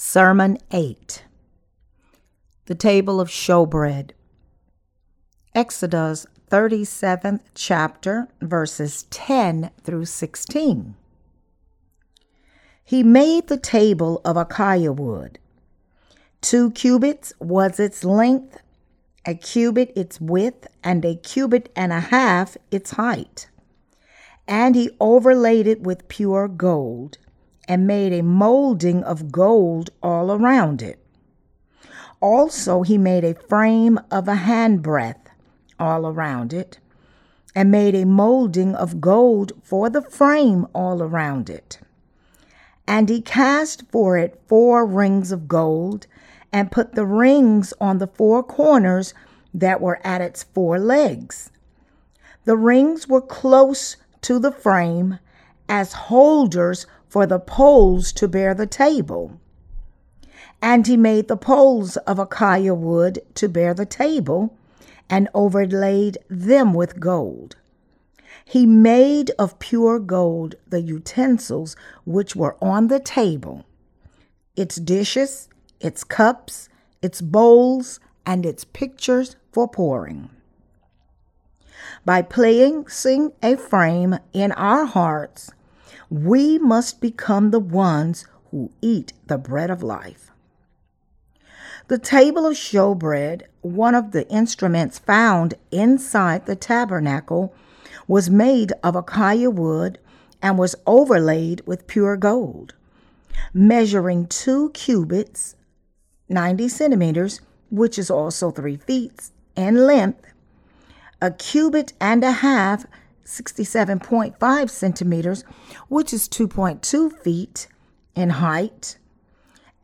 Sermon 8 The Table of Showbread. Exodus 37th chapter, verses 10 through 16. He made the table of acacia wood. Two cubits was its length, a cubit its width, and a cubit and a half its height. And he overlaid it with pure gold and made a molding of gold all around it. Also, he made a frame of a handbreadth all around it, and made a molding of gold for the frame all around it. And he cast for it four rings of gold, and put the rings on the four corners that were at its four legs. The rings were close to the frame as holders for the poles to bear the table. And he made the poles of acacia wood to bear the table, and overlaid them with gold. He made of pure gold the utensils which were on the table, its dishes, its cups, its bowls, and its pitchers for pouring. By placing a frame in our hearts, we must become the ones who eat the bread of life. The table of showbread, one of the instruments found inside the tabernacle, was made of acacia wood and was overlaid with pure gold, measuring two cubits, 90 centimeters, which is also three feet, in length, a cubit and a half 67.5 centimeters, which is 2.2 feet in height,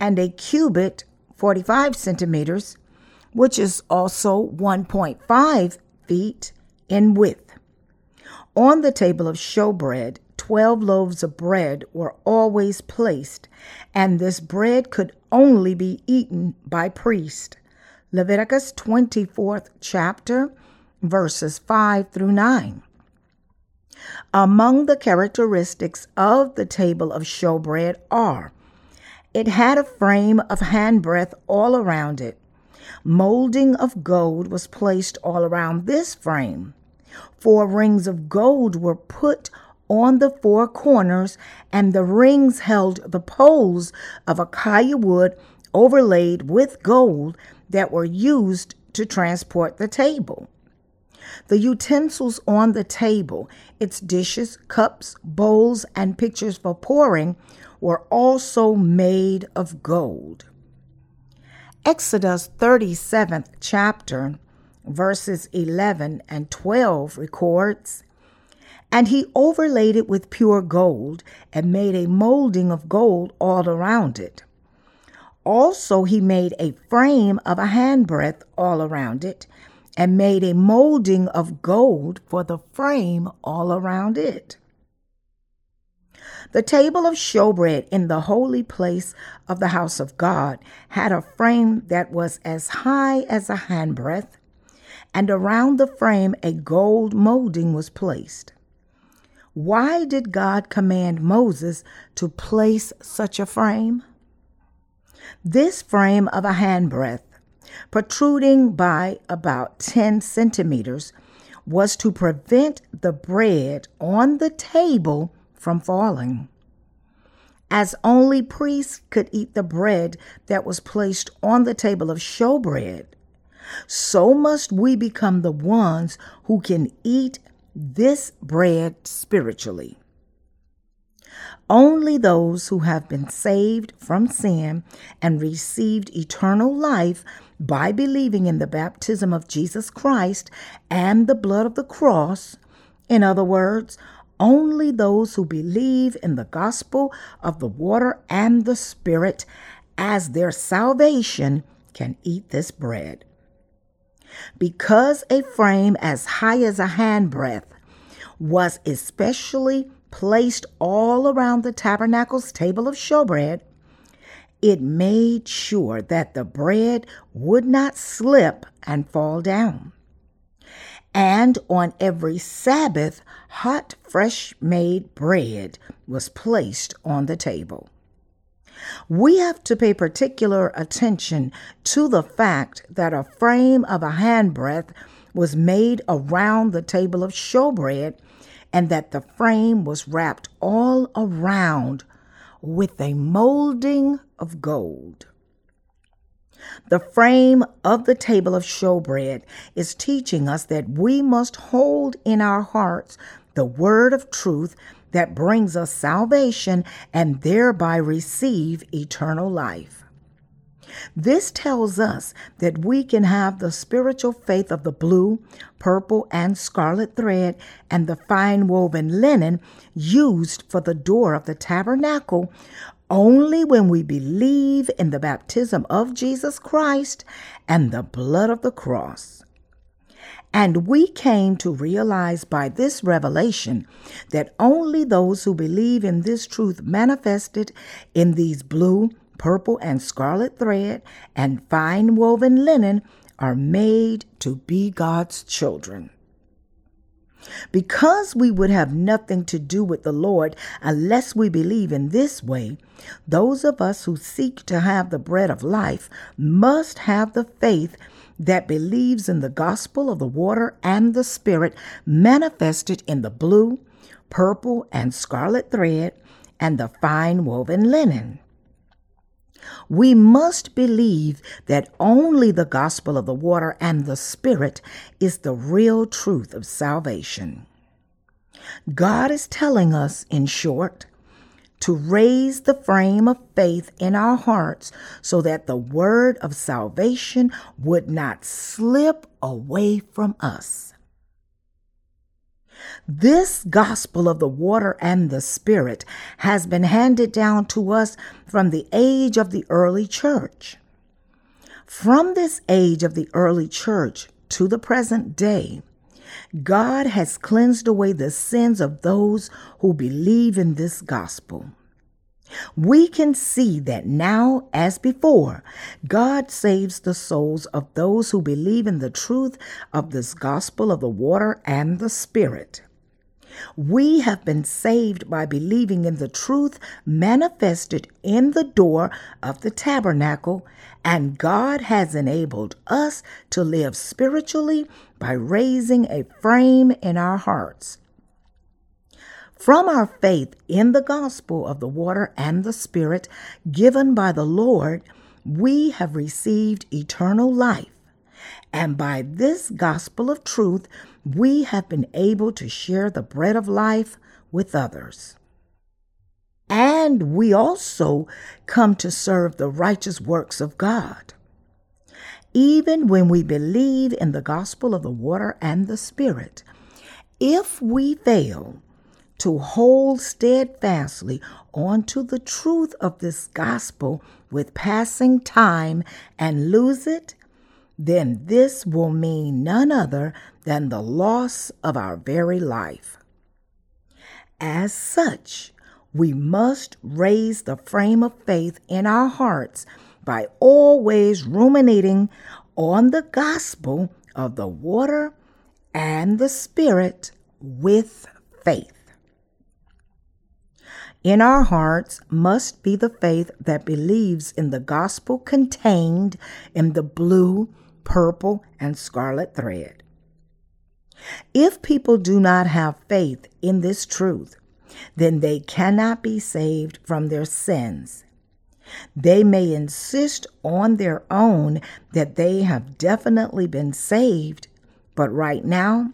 and a cubit, 45 centimeters, which is also 1.5 feet in width. On the table of showbread, 12 loaves of bread were always placed, and this bread could only be eaten by priest. Leviticus 24th chapter, verses 5 through 9. Among the characteristics of the table of showbread are it had a frame of handbreadth all around it. Molding of gold was placed all around this frame. Four rings of gold were put on the four corners, and the rings held the poles of acacia wood overlaid with gold that were used to transport the table. The utensils on the table, its dishes, cups, bowls, and pitchers for pouring, were also made of gold. Exodus 37th chapter, verses 11 and 12 records And he overlaid it with pure gold and made a molding of gold all around it. Also, he made a frame of a handbreadth all around it and made a molding of gold for the frame all around it. The table of showbread in the holy place of the house of God had a frame that was as high as a handbreadth, and around the frame a gold molding was placed. Why did God command Moses to place such a frame? This frame of a handbreadth protruding by about 10 centimeters, was to prevent the bread on the table from falling. As only priests could eat the bread that was placed on the table of showbread, so must we become the ones who can eat this bread spiritually. Only those who have been saved from sin and received eternal life by believing in the baptism of Jesus Christ and the blood of the cross, in other words, only those who believe in the gospel of the water and the Spirit as their salvation can eat this bread. Because a frame as high as a handbreadth was especially placed all around the tabernacle's table of showbread, it made sure that the bread would not slip and fall down. And on every Sabbath, hot, fresh made bread was placed on the table. We have to pay particular attention to the fact that a frame of a handbreadth was made around the table of showbread and that the frame was wrapped all around with a molding of gold. The frame of the table of showbread is teaching us that we must hold in our hearts the word of truth that brings us salvation and thereby receive eternal life. This tells us that we can have the spiritual faith of the blue, purple, and scarlet thread and the fine woven linen used for the door of the tabernacle only when we believe in the baptism of Jesus Christ and the blood of the cross. And we came to realize by this revelation that only those who believe in this truth manifested in these blue, purple, and scarlet thread and fine woven linen are made to be God's children. Because we would have nothing to do with the Lord unless we believe in this way, those of us who seek to have the bread of life must have the faith that believes in the gospel of the water and the spirit manifested in the blue, purple, and scarlet thread and the fine woven linen. We must believe that only the gospel of the water and the spirit is the real truth of salvation. God is telling us, in short, to raise the frame of faith in our hearts so that the word of salvation would not slip away from us. This gospel of the water and the spirit has been handed down to us from the age of the early church. From this age of the early church to the present day, God has cleansed away the sins of those who believe in this gospel. We can see that now, as before, God saves the souls of those who believe in the truth of this gospel of the water and the Spirit. We have been saved by believing in the truth manifested in the door of the tabernacle, and God has enabled us to live spiritually by raising a frame in our hearts. From our faith in the gospel of the water and the Spirit given by the Lord, we have received eternal life. And by this gospel of truth, we have been able to share the bread of life with others. And we also come to serve the righteous works of God. Even when we believe in the gospel of the water and the Spirit, if we fail to hold steadfastly onto the truth of this gospel with passing time and lose it, then this will mean none other than the loss of our very life. As such, we must raise the frame of faith in our hearts by always ruminating on the gospel of the water and the Spirit with faith. In our hearts must be the faith that believes in the gospel contained in the blue purple, and scarlet thread. If people do not have faith in this truth, then they cannot be saved from their sins. They may insist on their own that they have definitely been saved, but right now,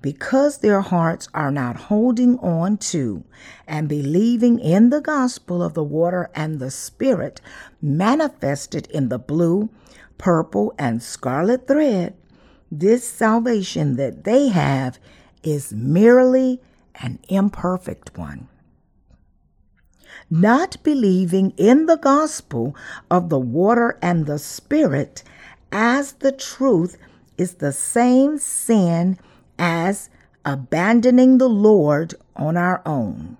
because their hearts are not holding on to and believing in the gospel of the water and the spirit manifested in the blue, purple, and scarlet thread, this salvation that they have is merely an imperfect one. Not believing in the gospel of the water and the spirit as the truth is the same sin as abandoning the Lord on our own.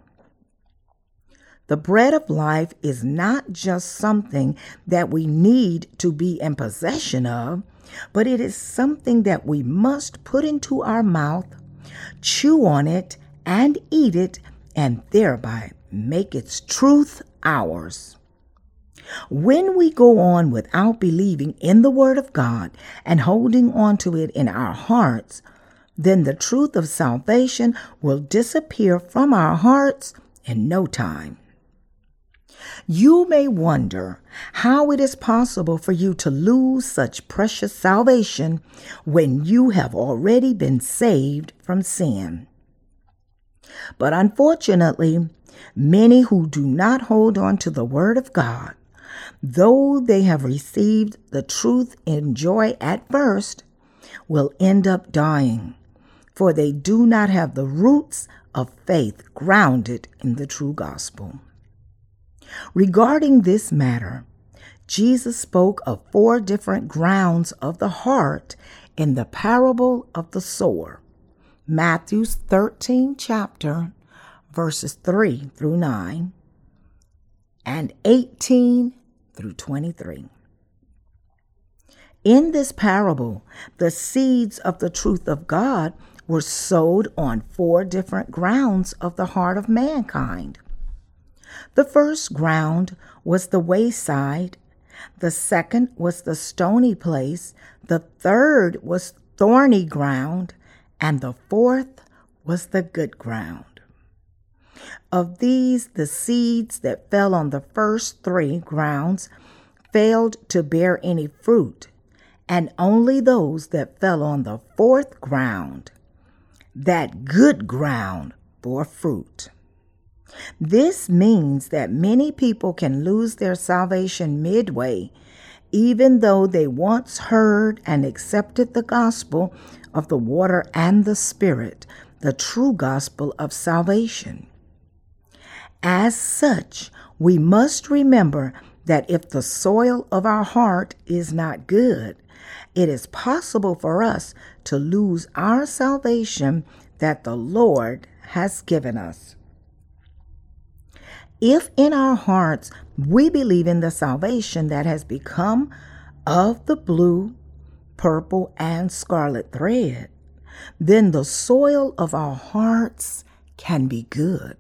The bread of life is not just something that we need to be in possession of, but it is something that we must put into our mouth, chew on it, and eat it, and thereby make its truth ours. When we go on without believing in the Word of God and holding on to it in our hearts, then the truth of salvation will disappear from our hearts in no time. You may wonder how it is possible for you to lose such precious salvation when you have already been saved from sin. But unfortunately, many who do not hold on to the Word of God, though they have received the truth in joy at first, will end up dying, for they do not have the roots of faith grounded in the true gospel. Regarding this matter, Jesus spoke of four different grounds of the heart in the parable of the sower. Matthew's 13 chapter, verses 3 through 9, and 18 through 23. In this parable, the seeds of the truth of God were sowed on four different grounds of the heart of mankind. The first ground was the wayside, the second was the stony place, the third was thorny ground, and the fourth was the good ground. Of these, the seeds that fell on the first three grounds failed to bear any fruit, and only those that fell on the fourth ground, that good ground, bore fruit. This means that many people can lose their salvation midway, even though they once heard and accepted the gospel of the water and the Spirit, the true gospel of salvation. As such, we must remember that if the soil of our heart is not good, it is possible for us to lose our salvation that the Lord has given us. If in our hearts we believe in the salvation that has become of the blue, purple, and scarlet thread, then the soil of our hearts can be good.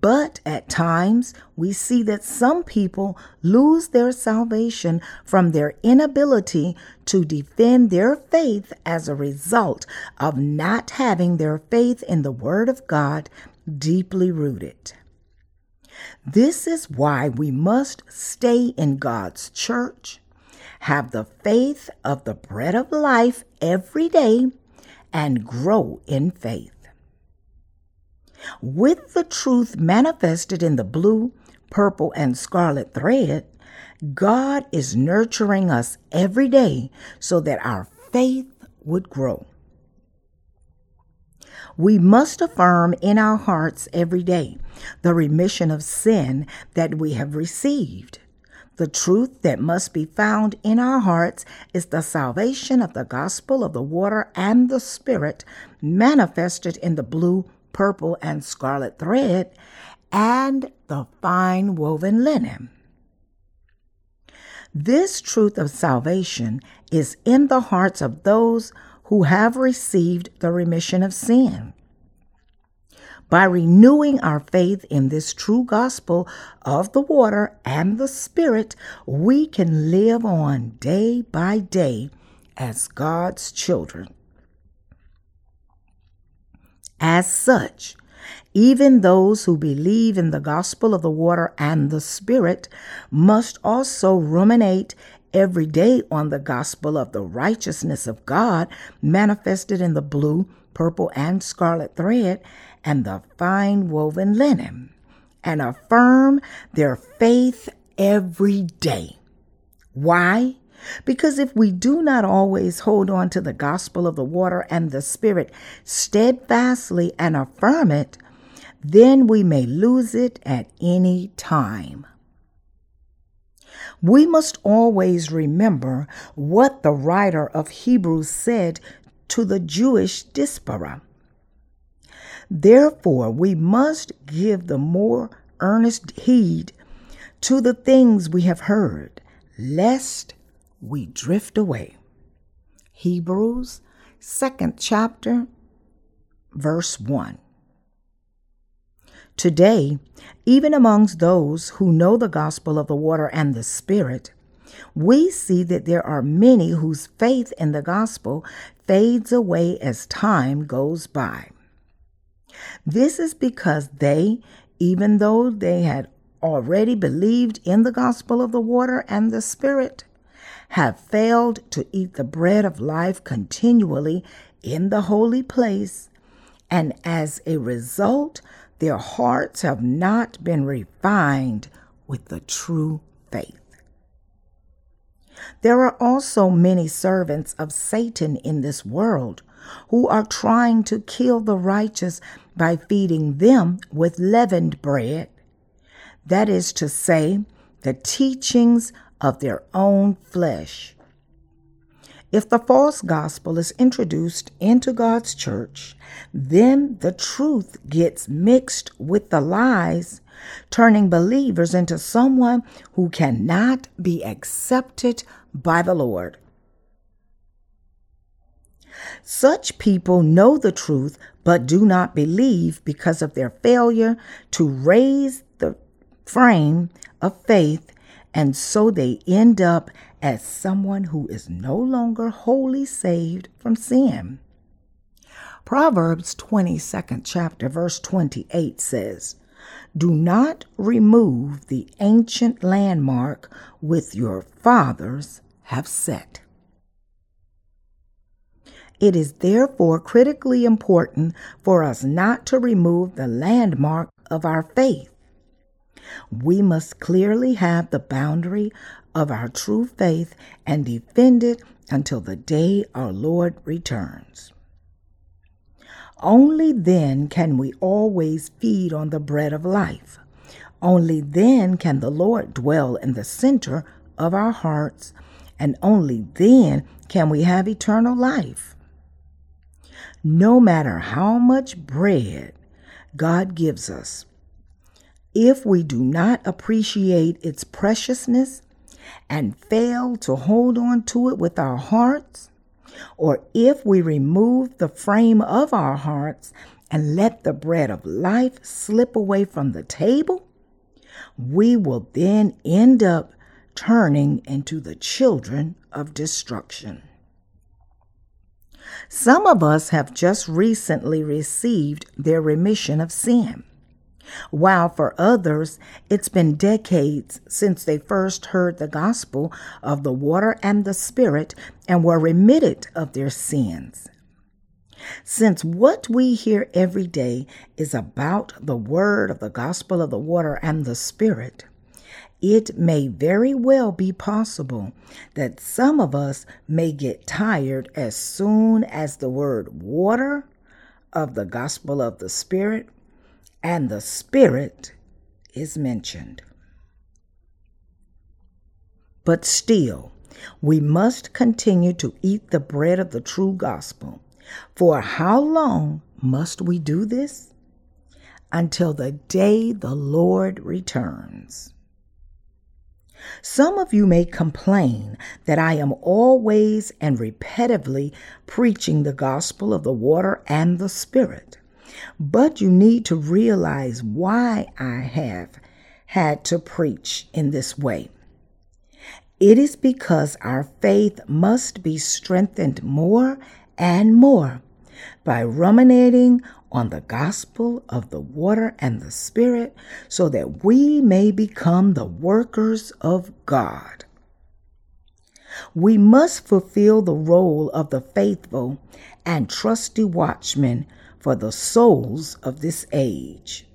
But at times, we see that some people lose their salvation from their inability to defend their faith as a result of not having their faith in the Word of God deeply rooted. This is why we must stay in God's church, have the faith of the bread of life every day, and grow in faith. With the truth manifested in the blue, purple, and scarlet thread, God is nurturing us every day so that our faith would grow. We must affirm in our hearts every day the remission of sin that we have received. The truth that must be found in our hearts is the salvation of the gospel of the water and the spirit manifested in the blue, purple, and scarlet thread and the fine woven linen. This truth of salvation is in the hearts of those who have received the remission of sin. By renewing our faith in this true gospel of the water and the Spirit, we can live on day by day as God's children. As such, even those who believe in the gospel of the water and the Spirit must also ruminate every day on the gospel of the righteousness of God manifested in the blue, purple, and scarlet thread and the fine woven linen, and affirm their faith every day. Why? Because if we do not always hold on to the gospel of the water and the spirit steadfastly and affirm it, then we may lose it at any time. We must always remember what the writer of Hebrews said to the Jewish diaspora. Therefore, we must give the more earnest heed to the things we have heard, lest we drift away. Hebrews, second chapter, verse 1. Today, even amongst those who know the gospel of the water and the Spirit, we see that there are many whose faith in the gospel fades away as time goes by. This is because they, even though they had already believed in the gospel of the water and the Spirit, have failed to eat the bread of life continually in the holy place, and as a result, their hearts have not been refined with the true faith. There are also many servants of Satan in this world who are trying to kill the righteous by feeding them with leavened bread, that is to say, the teachings of their own flesh. If the false gospel is introduced into God's church, then the truth gets mixed with the lies, turning believers into someone who cannot be accepted by the Lord. Such people know the truth but do not believe because of their failure to raise the frame of faith, and so they end up as someone who is no longer wholly saved from sin. Proverbs 22nd chapter verse 28 says, Do not remove the ancient landmark with your fathers have set. It is therefore critically important for us not to remove the landmark of our faith. We must clearly have the boundary of our true faith and defend it until the day our Lord returns. Only then can we always feed on the bread of life. Only then can the Lord dwell in the center of our hearts, and only then can we have eternal life. No matter how much bread God gives us, if we do not appreciate its preciousness and fail to hold on to it with our hearts, or if we remove the frame of our hearts and let the bread of life slip away from the table, we will then end up turning into the children of destruction. Some of us have just recently received their remission of sin while for others it's been decades since they first heard the gospel of the water and the Spirit and were remitted of their sins. Since what we hear every day is about the word of the gospel of the water and the Spirit, it may very well be possible that some of us may get tired as soon as the word water of the gospel of the Spirit and the Spirit is mentioned. But still, we must continue to eat the bread of the true gospel. For how long must we do this? Until the day the Lord returns. Some of you may complain that I am always and repetitively preaching the gospel of the water and the Spirit. But you need to realize why I have had to preach in this way. It is because our faith must be strengthened more and more by ruminating on the gospel of the water and the Spirit so that we may become the workers of God. We must fulfill the role of the faithful and trusty watchman for the souls of this age.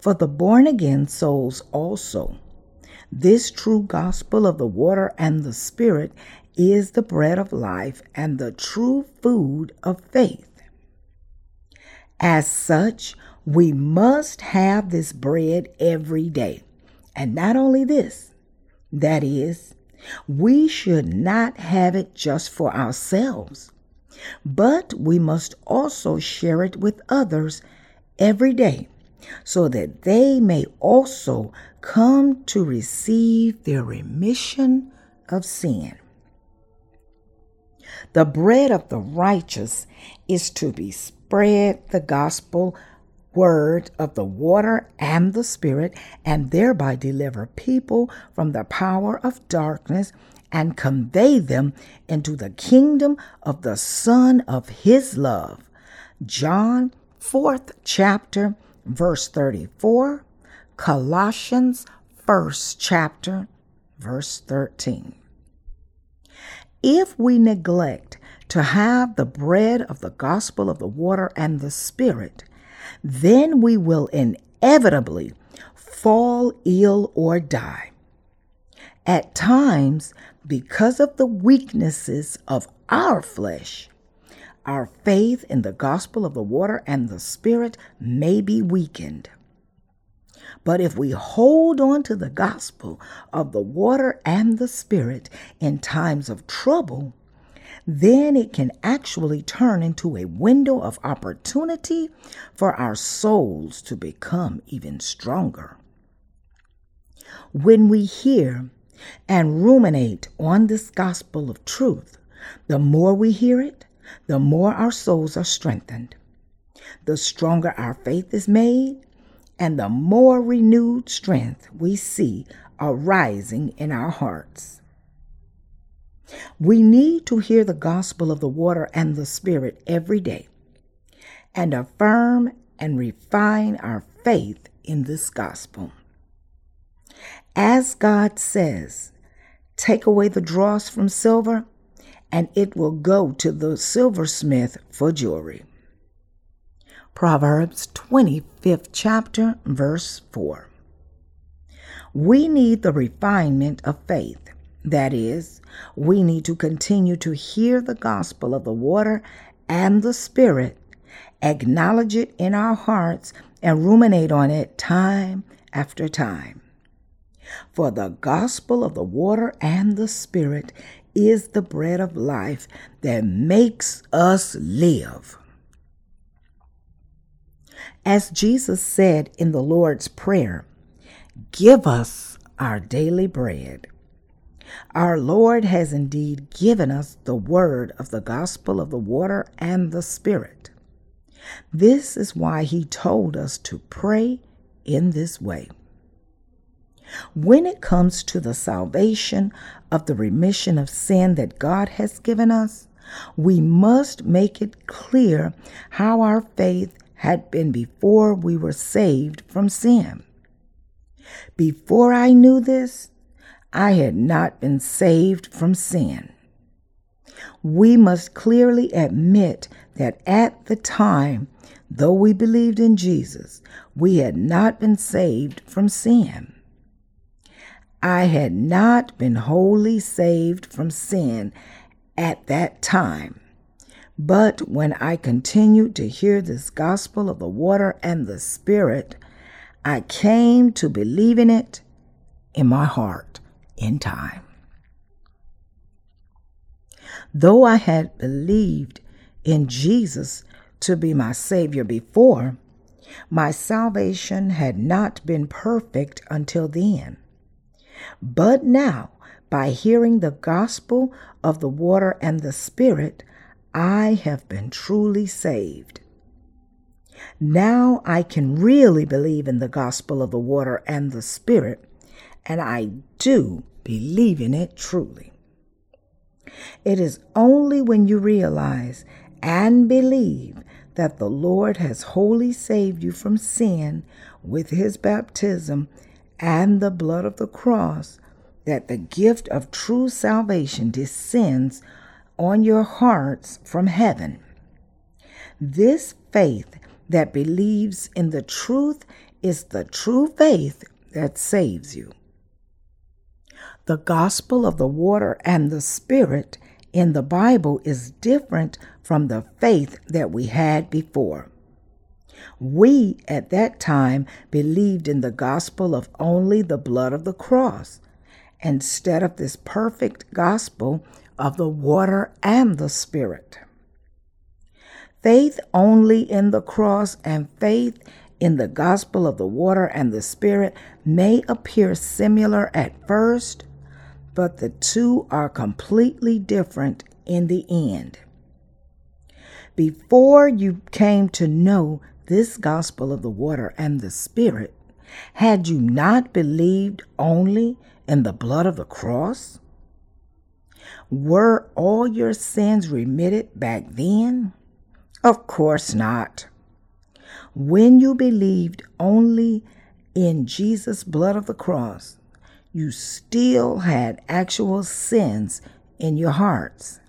For the born again souls also, this true gospel of the water and the Spirit is the bread of life and the true food of faith. As such, we must have this bread every day. And not only this, that is, we should not have it just for ourselves, but we must also share it with others every day so that they may also come to receive their remission of sin. The bread of the righteous is to be spread the gospel word of the water and the Spirit, and thereby deliver people from the power of darkness and convey them into the kingdom of the Son of His love. John, 4th chapter, verse 34, Colossians, 1st chapter, verse 13. If we neglect to have the bread of the gospel of the water and the Spirit, then we will inevitably fall ill or die. At times, because of the weaknesses of our flesh, our faith in the gospel of the water and the Spirit may be weakened. But if we hold on to the gospel of the water and the Spirit in times of trouble, then it can actually turn into a window of opportunity for our souls to become even stronger. When we hear and ruminate on this gospel of truth, the more we hear it, the more our souls are strengthened, the stronger our faith is made, and the more renewed strength we see arising in our hearts. We need to hear the gospel of the water and the Spirit every day and affirm and refine our faith in this gospel. As God says, take away the dross from silver, and it will go to the silversmith for jewelry. Proverbs 25th chapter, verse 4. We need the refinement of faith. That is, we need to continue to hear the gospel of the water and the Spirit, acknowledge it in our hearts, and ruminate on it time after time. For the gospel of the water and the Spirit is the bread of life that makes us live. As Jesus said in the Lord's Prayer, Give us our daily bread. Our Lord has indeed given us the word of the gospel of the water and the Spirit. This is why He told us to pray in this way. When it comes to the salvation of the remission of sin that God has given us, we must make it clear how our faith had been before we were saved from sin. Before I knew this, I had not been saved from sin. We must clearly admit that at the time, though we believed in Jesus, we had not been saved from sin. I had not been wholly saved from sin at that time. But when I continued to hear this gospel of the water and the Spirit, I came to believe in it in my heart in time. Though I had believed in Jesus to be my Savior before, my salvation had not been perfect until then. But now, by hearing the gospel of the water and the Spirit, I have been truly saved. Now I can really believe in the gospel of the water and the Spirit, and I do believe in it truly. It is only when you realize and believe that the Lord has wholly saved you from sin with his baptism and the blood of the cross that the gift of true salvation descends on your hearts from heaven. This faith that believes in the truth is the true faith that saves you. The gospel of the water and the spirit in the Bible is different from the faith that we had before. We at that time believed in the gospel of only the blood of the cross instead of this perfect gospel of the water and the Spirit. Faith only in the cross and faith in the gospel of the water and the Spirit may appear similar at first, but the two are completely different in the end. Before you came to know this gospel of the water and the Spirit, had you not believed only in the blood of the cross? Were all your sins remitted back then? Of course not. When you believed only in Jesus' blood of the cross, you still had actual sins in your hearts.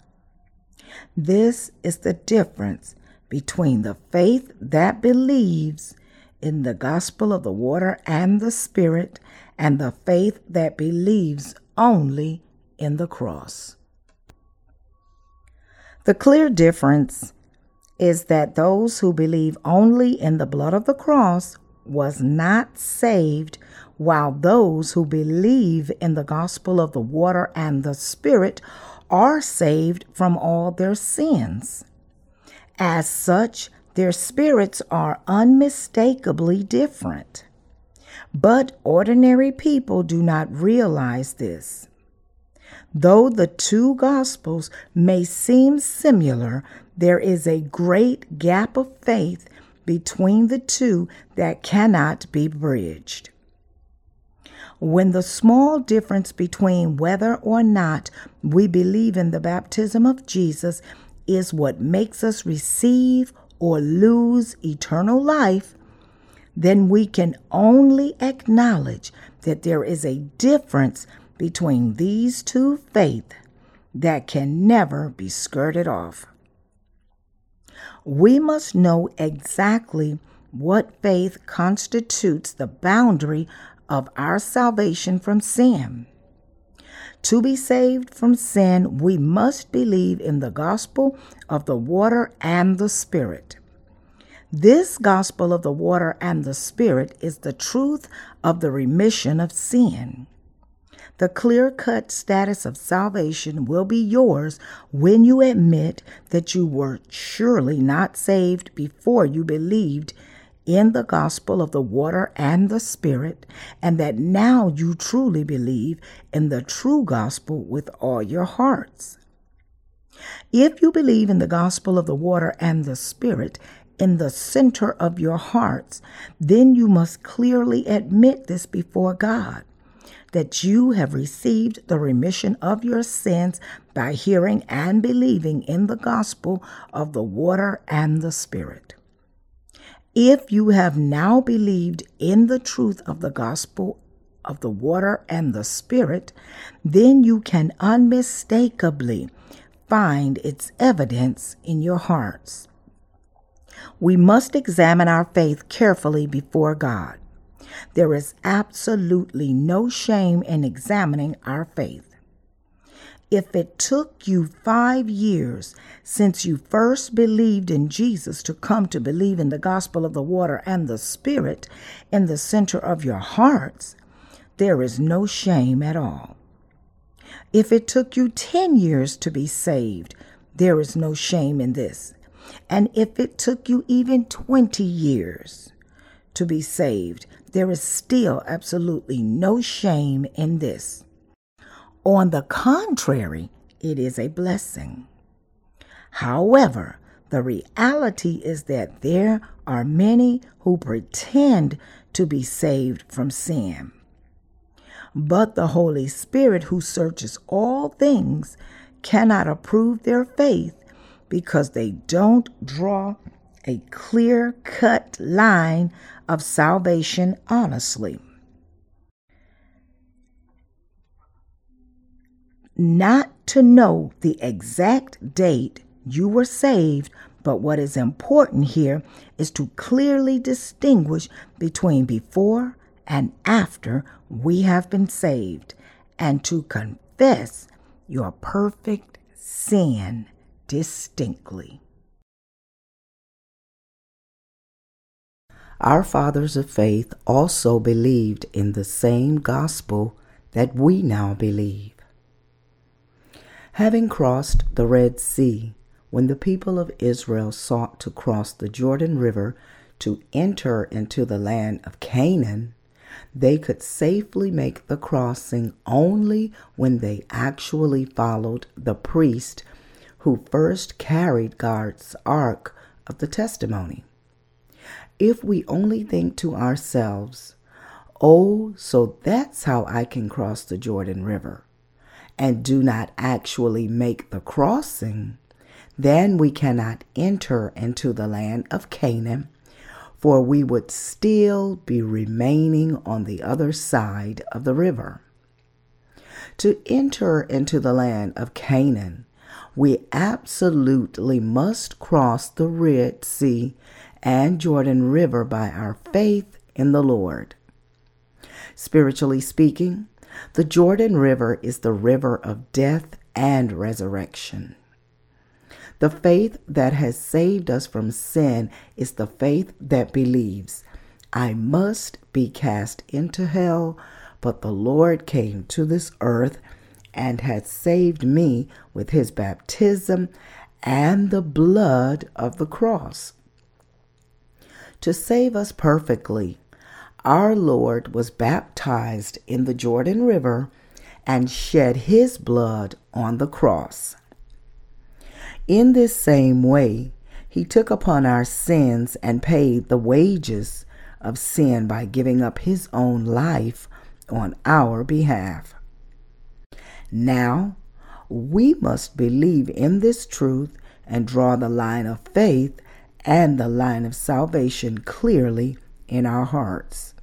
This is the difference between the faith that believes in the gospel of the water and the Spirit and the faith that believes only in the cross. The clear difference is that those who believe only in the blood of the cross was not saved while those who believe in the gospel of the water and the spirit are saved from all their sins. As such, their spirits are unmistakably different. But ordinary people do not realize this. Though the two Gospels may seem similar, there is a great gap of faith between the two that cannot be bridged. When the small difference between whether or not we believe in the baptism of Jesus is what makes us receive or lose eternal life, then we can only acknowledge that there is a difference between these two faiths that can never be skirted off. We must know exactly what faith constitutes the boundary of our salvation from sin. To be saved from sin, we must believe in the gospel of the water and the Spirit. This gospel of the water and the Spirit is the truth of the remission of sin. The clear cut status of salvation will be yours when you admit that you were surely not saved before you believed in the gospel of the water and the Spirit, and that now you truly believe in the true gospel with all your hearts. If you believe in the gospel of the water and the Spirit in the center of your hearts, then you must clearly admit this before God that you have received the remission of your sins by hearing and believing in the gospel of the water and the Spirit. If you have now believed in the truth of the gospel of the water and the Spirit, then you can unmistakably find its evidence in your hearts. We must examine our faith carefully before God. There is absolutely no shame in examining our faith. If it took you five years since you first believed in Jesus to come to believe in the gospel of the water and the Spirit in the center of your hearts, there is no shame at all. If it took you 10 years to be saved, there is no shame in this. And if it took you even 20 years to be saved, there is still absolutely no shame in this. On the contrary, it is a blessing. However, the reality is that there are many who pretend to be saved from sin. But the Holy Spirit, who searches all things, cannot approve their faith because they don't draw a clear cut line of salvation honestly. Not to know the exact date you were saved, but what is important here is to clearly distinguish between before and after we have been saved and to confess your perfect sin distinctly. Our fathers of faith also believed in the same gospel that we now believe. Having crossed the Red Sea, when the people of Israel sought to cross the Jordan River to enter into the land of Canaan, they could safely make the crossing only when they actually followed the priest who first carried God's ark of the testimony. if we only think to ourselves, oh, so that's how I can cross the Jordan River, and do not actually make the crossing, then we cannot enter into the land of Canaan, for we would still be remaining on the other side of the river. To enter into the land of Canaan, we absolutely must cross the Red Sea and Jordan River by our faith in the Lord. Spiritually speaking, the Jordan River is the river of death and resurrection. The faith that has saved us from sin is the faith that believes, I must be cast into hell, but the Lord came to this earth and has saved me with his baptism and the blood of the cross. To save us perfectly, our Lord was baptized in the Jordan River and shed his blood on the cross. In this same way, he took upon our sins and paid the wages of sin by giving up his own life on our behalf. Now, we must believe in this truth and draw the line of faith and the line of salvation clearly in our hearts.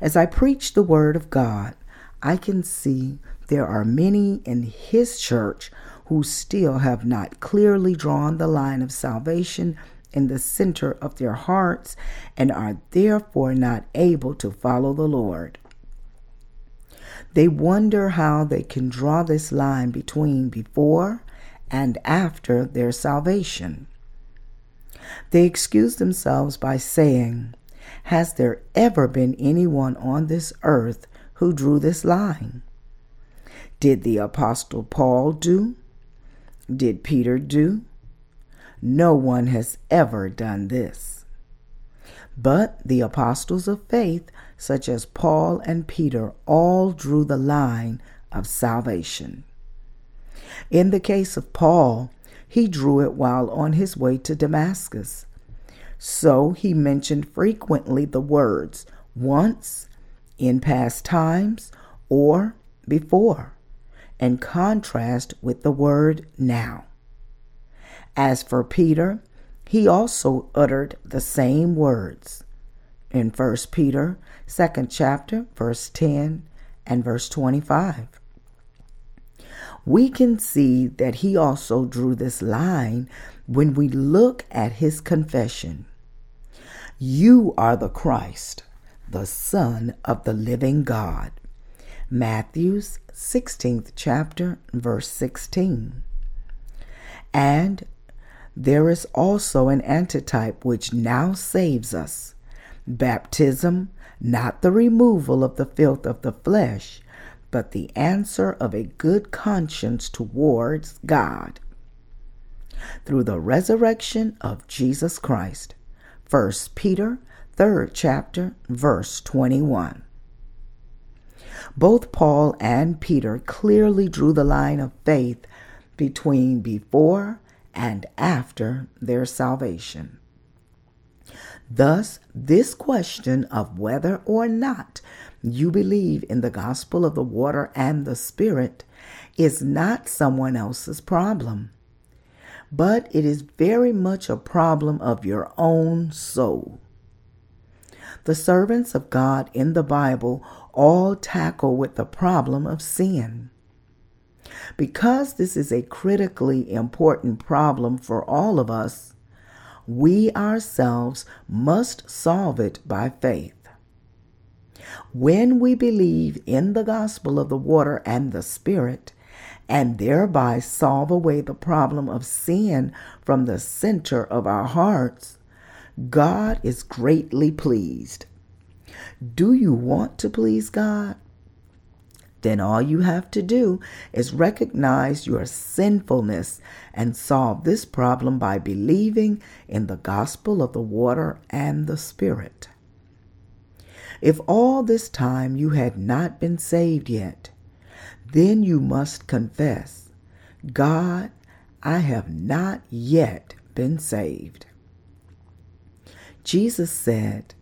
As I preach the Word of God, I can see there are many in His church who still have not clearly drawn the line of salvation in the center of their hearts and are therefore not able to follow the Lord. They wonder how they can draw this line between before and after their salvation. They excuse themselves by saying, Has there ever been anyone on this earth who drew this line? Did the Apostle Paul do? Did Peter do? No one has ever done this. But the apostles of faith, such as Paul and Peter, all drew the line of salvation. In the case of Paul, he drew it while on his way to Damascus. So he mentioned frequently the words once, in past times, or before, in contrast with the word now. As for Peter, he also uttered the same words in 1 Peter 2nd chapter verse 10 and verse 25 we can see that he also drew this line when we look at his confession You are the Christ, the Son of the living God. Matthew's 16th chapter, verse 16. And there is also an antitype which now saves us baptism, not the removal of the filth of the flesh, but the answer of a good conscience towards God through the resurrection of Jesus Christ. 1 Peter 3rd chapter verse 21. Both Paul and Peter clearly drew the line of faith between before and after their salvation. Thus, this question of whether or not you believe in the gospel of the water and the Spirit is not someone else's problem, but it is very much a problem of your own soul. The servants of God in the Bible all tackle with the problem of sin. Because this is a critically important problem for all of us, we ourselves must solve it by faith. When we believe in the gospel of the water and the Spirit, and thereby solve away the problem of sin from the center of our hearts, God is greatly pleased. Do you want to please God? Then all you have to do is recognize your sinfulness and solve this problem by believing in the gospel of the water and the Spirit. If all this time you had not been saved yet, then you must confess, God, I have not yet been saved. Jesus said,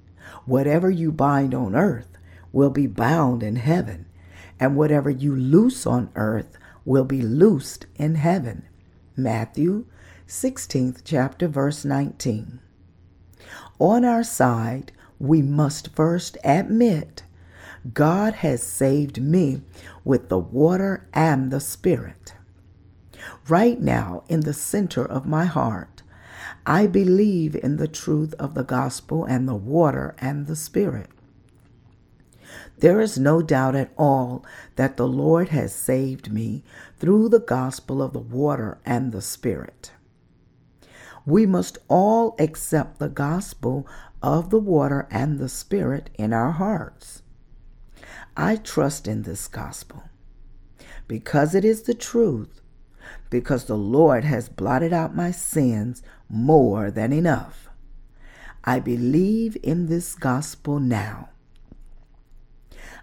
Whatever you bind on earth will be bound in heaven, and whatever you loose on earth will be loosed in heaven. Matthew 16th chapter, verse 19. On our side, we must first admit God has saved me with the water and the Spirit. Right now, in the center of my heart, I believe in the truth of the gospel and the water and the Spirit. There is no doubt at all that the Lord has saved me through the gospel of the water and the Spirit. We must all accept the gospel of the water and the Spirit in our hearts. I trust in this gospel because it is the truth, because the Lord has blotted out my sins more than enough. I believe in this gospel now.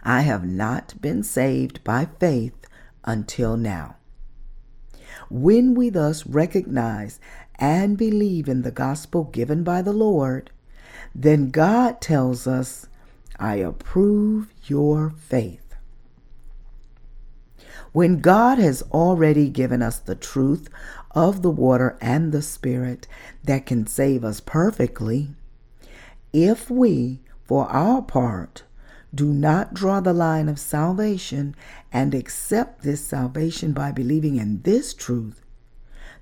I have not been saved by faith until now. When we thus recognize and believe in the gospel given by the Lord, then God tells us I approve your faith. When God has already given us the truth of the water and the Spirit that can save us perfectly, if we, for our part, do not draw the line of salvation and accept this salvation by believing in this truth,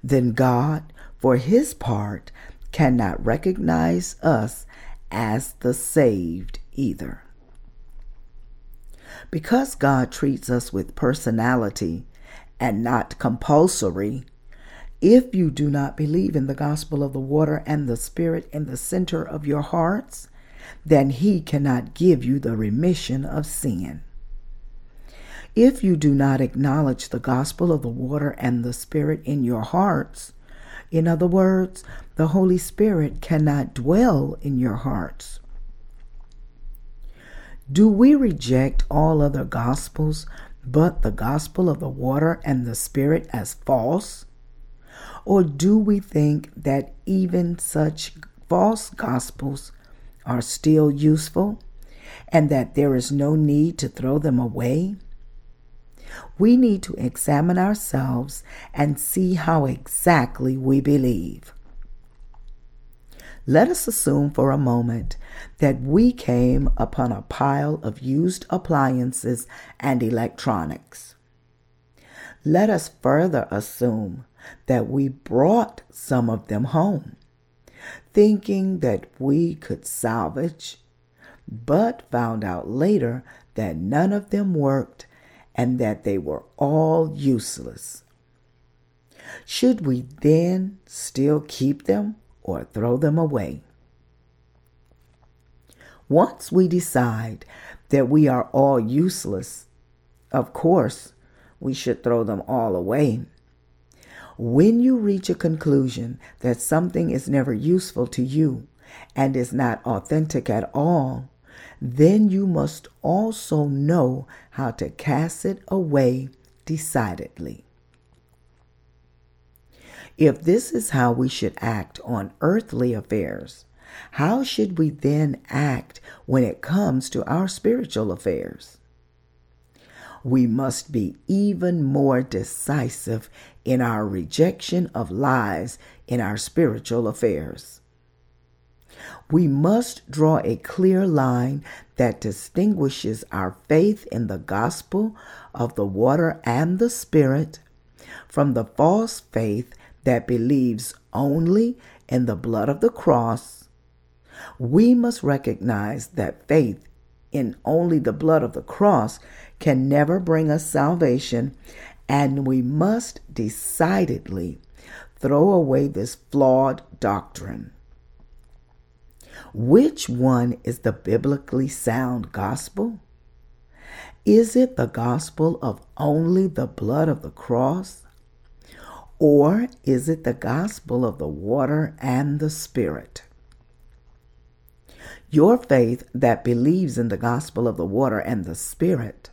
then God, for his part, cannot recognize us as the saved either. Because God treats us with personality and not compulsory, if you do not believe in the gospel of the water and the Spirit in the center of your hearts, then He cannot give you the remission of sin. If you do not acknowledge the gospel of the water and the Spirit in your hearts, in other words, the Holy Spirit cannot dwell in your hearts. Do we reject all other gospels but the gospel of the water and the Spirit as false? Or do we think that even such false gospels are still useful and that there is no need to throw them away? We need to examine ourselves and see how exactly we believe. Let us assume for a moment that we came upon a pile of used appliances and electronics. Let us further assume that we brought some of them home, thinking that we could salvage, but found out later that none of them worked and that they were all useless. Should we then still keep them or throw them away. Once we decide that we are all useless, of course, we should throw them all away. When you reach a conclusion that something is never useful to you and is not authentic at all, then you must also know how to cast it away decidedly. If this is how we should act on earthly affairs, how should we then act when it comes to our spiritual affairs? We must be even more decisive in our rejection of lies in our spiritual affairs. We must draw a clear line that distinguishes our faith in the gospel of the water and the Spirit from the false faith that believes only in the blood of the cross, we must recognize that faith in only the blood of the cross can never bring us salvation, and we must decidedly throw away this flawed doctrine. Which one is the biblically sound gospel? Is it the gospel of only the blood of the cross? Or is it the gospel of the water and the Spirit? Your faith that believes in the gospel of the water and the Spirit,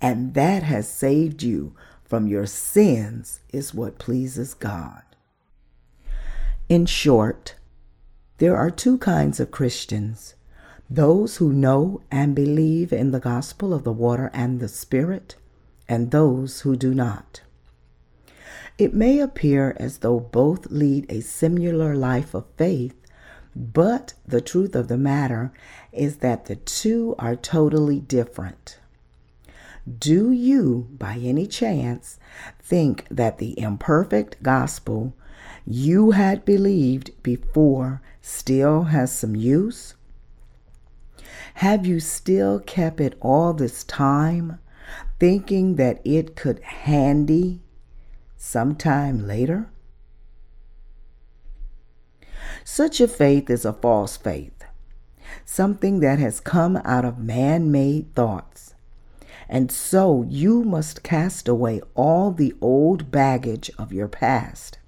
and that has saved you from your sins, is what pleases God. In short, There are two kinds of Christians those who know and believe in the gospel of the water and the Spirit, and those who do not. It may appear as though both lead a similar life of faith, but the truth of the matter is that the two are totally different. Do you, by any chance, think that the imperfect gospel you had believed before still has some use? Have you still kept it all this time, thinking that it could handy sometime later? Such a faith is a false faith, something that has come out of man made thoughts. And so you must cast away all the old baggage of your past.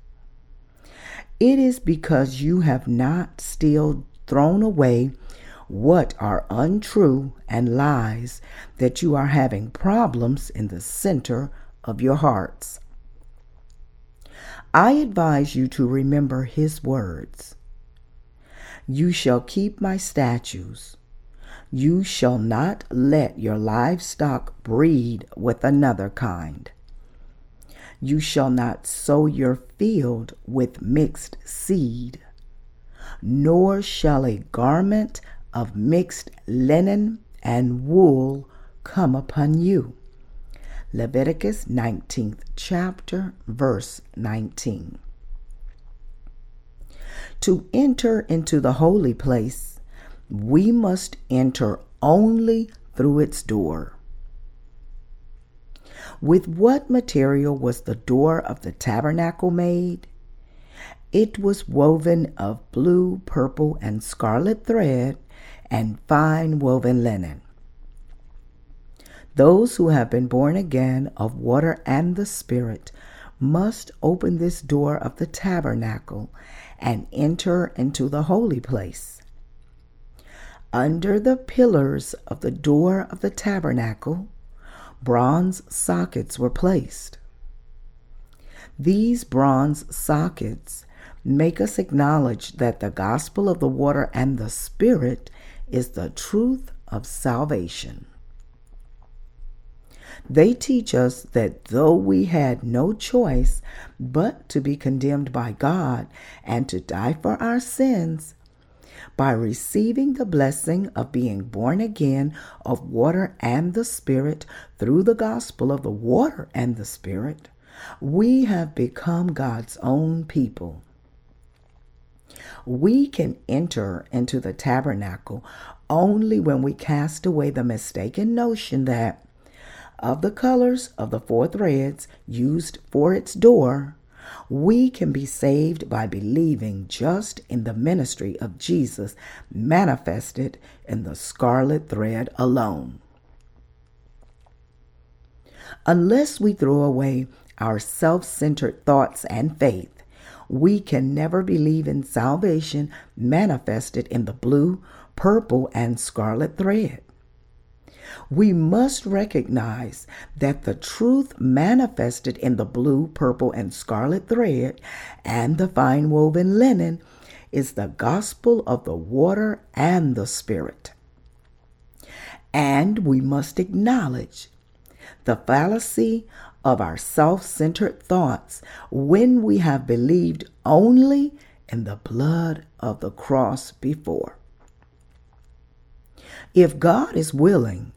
It is because you have not still thrown away what are untrue and lies that you are having problems in the center of your hearts. I advise you to remember his words You shall keep my statutes. You shall not let your livestock breed with another kind. You shall not sow your field with mixed seed, nor shall a garment of mixed linen and wool come upon you. Leviticus 19th chapter, verse 19. To enter into the holy place, we must enter only through its door. With what material was the door of the tabernacle made? It was woven of blue, purple, and scarlet thread and fine woven linen. Those who have been born again of water and the Spirit must open this door of the tabernacle and enter into the holy place. Under the pillars of the door of the tabernacle, bronze sockets were placed. These bronze sockets make us acknowledge that the gospel of the water and the Spirit is the truth of salvation. They teach us that though we had no choice but to be condemned by God and to die for our sins, by receiving the blessing of being born again of water and the Spirit through the gospel of the water and the Spirit, we have become God's own people. We can enter into the tabernacle only when we cast away the mistaken notion that, of the colors of the four threads used for its door, we can be saved by believing just in the ministry of Jesus manifested in the scarlet thread alone. Unless we throw away our self centered thoughts and faith, we can never believe in salvation manifested in the blue, purple, and scarlet thread. We must recognize that the truth manifested in the blue, purple, and scarlet thread and the fine woven linen is the gospel of the water and the spirit. And we must acknowledge the fallacy of our self centered thoughts when we have believed only in the blood of the cross before. If God is willing,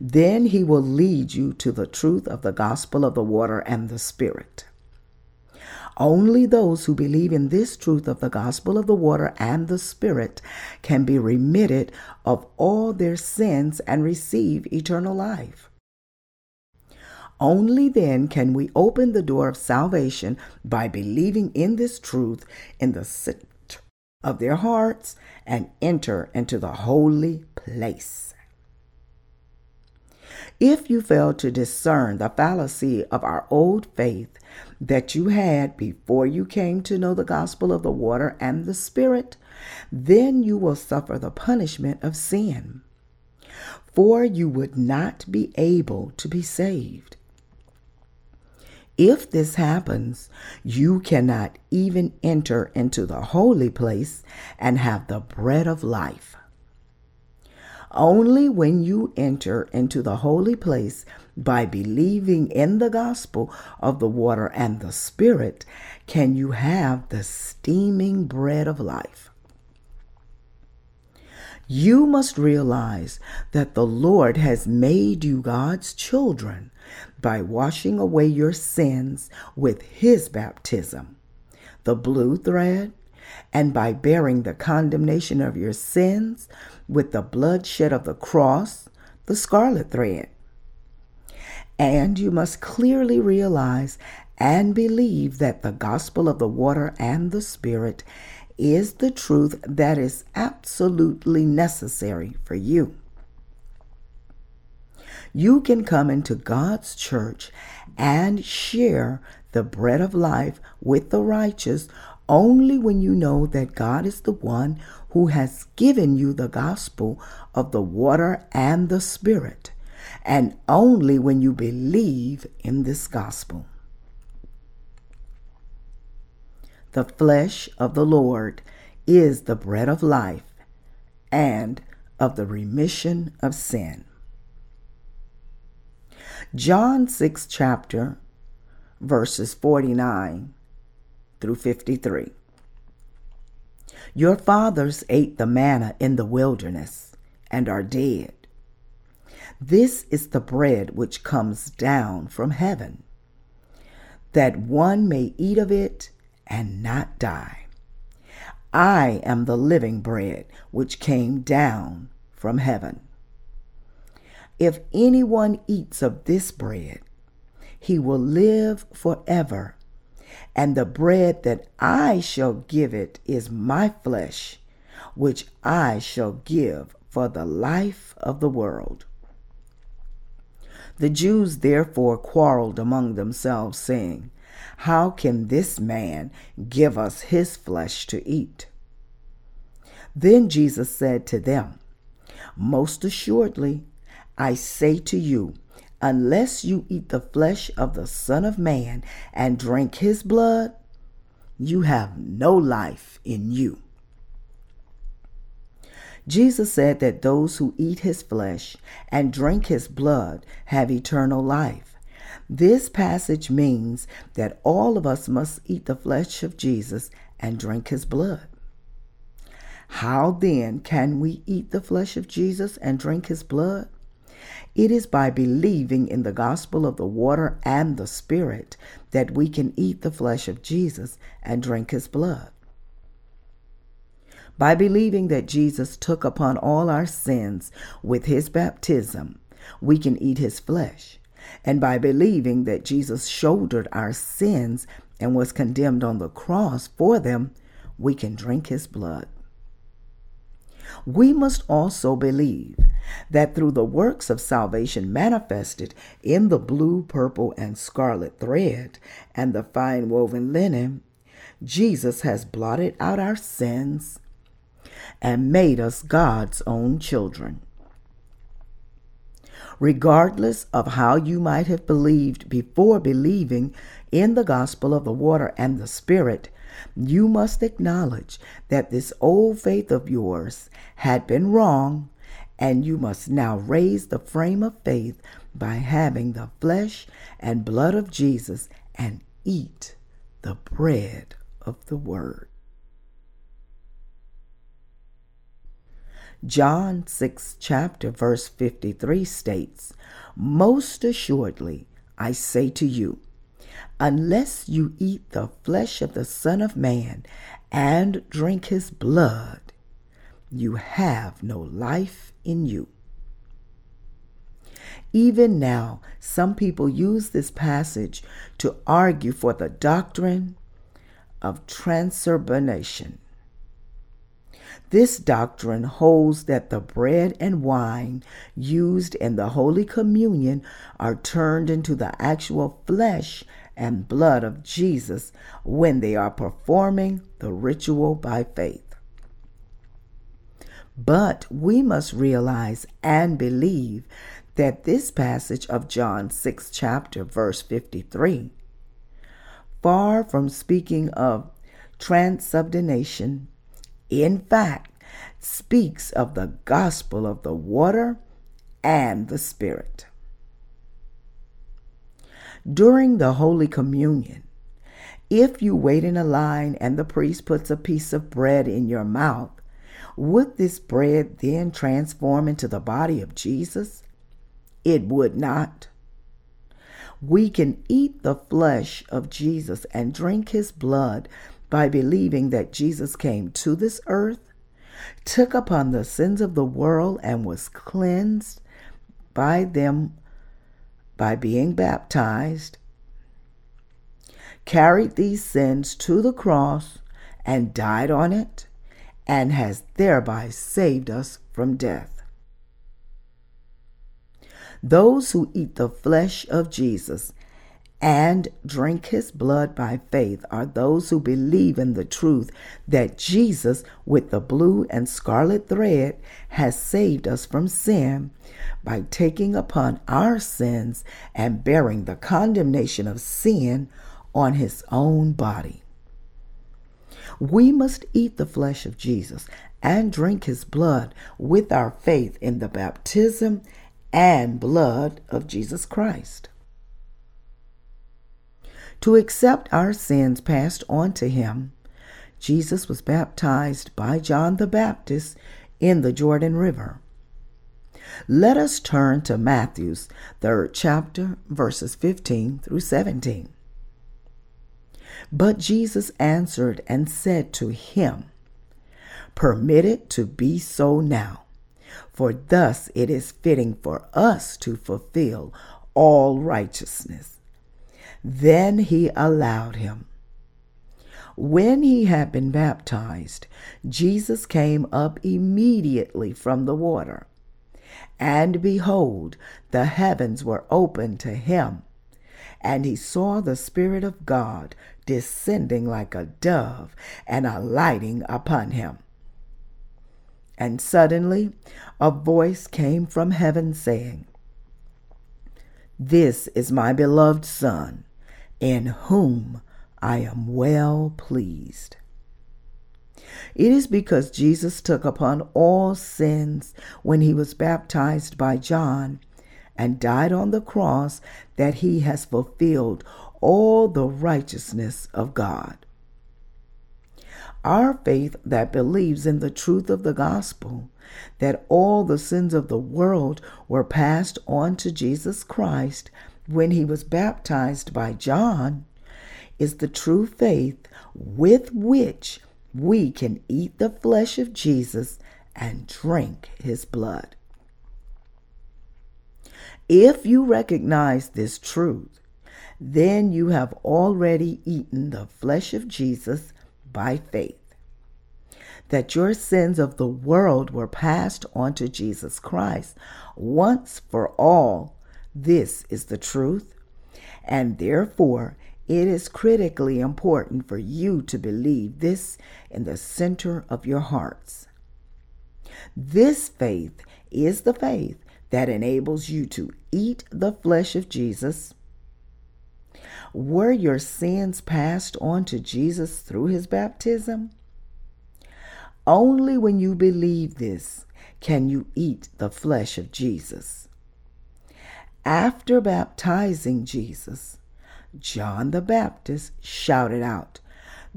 then he will lead you to the truth of the gospel of the water and the spirit. Only those who believe in this truth of the gospel of the water and the spirit can be remitted of all their sins and receive eternal life. Only then can we open the door of salvation by believing in this truth in the center of their hearts and enter into the holy place. If you fail to discern the fallacy of our old faith that you had before you came to know the gospel of the water and the Spirit, then you will suffer the punishment of sin. For you would not be able to be saved. If this happens, you cannot even enter into the holy place and have the bread of life. Only when you enter into the holy place by believing in the gospel of the water and the Spirit can you have the steaming bread of life. You must realize that the Lord has made you God's children by washing away your sins with his baptism, the blue thread, and by bearing the condemnation of your sins with the bloodshed of the cross, the scarlet thread. And you must clearly realize and believe that the gospel of the water and the spirit is the truth that is absolutely necessary for you. You can come into God's church and share the bread of life with the righteous only when you know that God is the one who has given you the gospel of the water and the spirit, and only when you believe in this gospel. The flesh of the Lord is the bread of life and of the remission of sin. John 6 chapter verses 49 through 53. Your fathers ate the manna in the wilderness and are dead. This is the bread which comes down from heaven, that one may eat of it and not die. I am the living bread which came down from heaven. If anyone eats of this bread, he will live forever. And the bread that I shall give it is my flesh, which I shall give for the life of the world. The Jews therefore quarreled among themselves, saying, How can this man give us his flesh to eat? Then Jesus said to them, Most assuredly, I say to you, unless you eat the flesh of the Son of Man and drink his blood, you have no life in you. Jesus said that those who eat his flesh and drink his blood have eternal life. This passage means that all of us must eat the flesh of Jesus and drink his blood. How then can we eat the flesh of Jesus and drink his blood? It is by believing in the gospel of the water and the Spirit that we can eat the flesh of Jesus and drink his blood. By believing that Jesus took upon all our sins with his baptism, we can eat his flesh. And by believing that Jesus shouldered our sins and was condemned on the cross for them, we can drink his blood. We must also believe that through the works of salvation manifested in the blue, purple, and scarlet thread and the fine woven linen, Jesus has blotted out our sins and made us God's own children. Regardless of how you might have believed before believing in the gospel of the water and the Spirit, you must acknowledge that this old faith of yours had been wrong, and you must now raise the frame of faith by having the flesh and blood of Jesus and eat the bread of the Word. John 6 chapter verse 53 states, Most assuredly I say to you, unless you eat the flesh of the Son of Man and drink his blood, you have no life in you. Even now, some people use this passage to argue for the doctrine of transubstantiation. This doctrine holds that the bread and wine used in the Holy Communion are turned into the actual flesh and blood of Jesus when they are performing the ritual by faith. But we must realize and believe that this passage of John 6 chapter verse 53 far from speaking of transubstantiation, in fact, speaks of the gospel of the water and the Spirit. During the Holy Communion, if you wait in a line and the priest puts a piece of bread in your mouth, would this bread then transform into the body of Jesus? It would not. We can eat the flesh of Jesus and drink his blood by believing that Jesus came to this earth, took upon the sins of the world, and was cleansed by them by being baptized, carried these sins to the cross and died on it, and has thereby saved us from death. Those who eat the flesh of Jesus and drink his blood by faith are those who believe in the truth that Jesus, with the blue and scarlet thread, has saved us from sin by taking upon our sins and bearing the condemnation of sin on his own body. We must eat the flesh of Jesus and drink his blood with our faith in the baptism and blood of Jesus Christ. To accept our sins passed on to him, Jesus was baptized by John the Baptist in the Jordan River. Let us turn to Matthew's third chapter, verses 15 through 17. But Jesus answered and said to him, Permit it to be so now for thus it is fitting for us to fulfill all righteousness. Then he allowed him. When he had been baptized, Jesus came up immediately from the water. And behold, the heavens were opened to him, and he saw the Spirit of God descending like a dove and alighting upon him. And suddenly a voice came from heaven saying, This is my beloved Son, in whom I am well pleased. It is because Jesus took upon all sins when he was baptized by John and died on the cross that he has fulfilled all the righteousness of God. Our faith that believes in the truth of the gospel, that all the sins of the world were passed on to Jesus Christ when he was baptized by John, is the true faith with which we can eat the flesh of Jesus and drink his blood. If you recognize this truth, then you have already eaten the flesh of Jesus by faith. That your sins of the world were passed on to Jesus Christ once for all. This is the truth. And therefore, it is critically important for you to believe this in the center of your hearts. This faith is the faith that enables you to eat the flesh of Jesus were your sins passed on to Jesus through his baptism? Only when you believe this can you eat the flesh of Jesus. After baptizing Jesus, John the Baptist shouted out,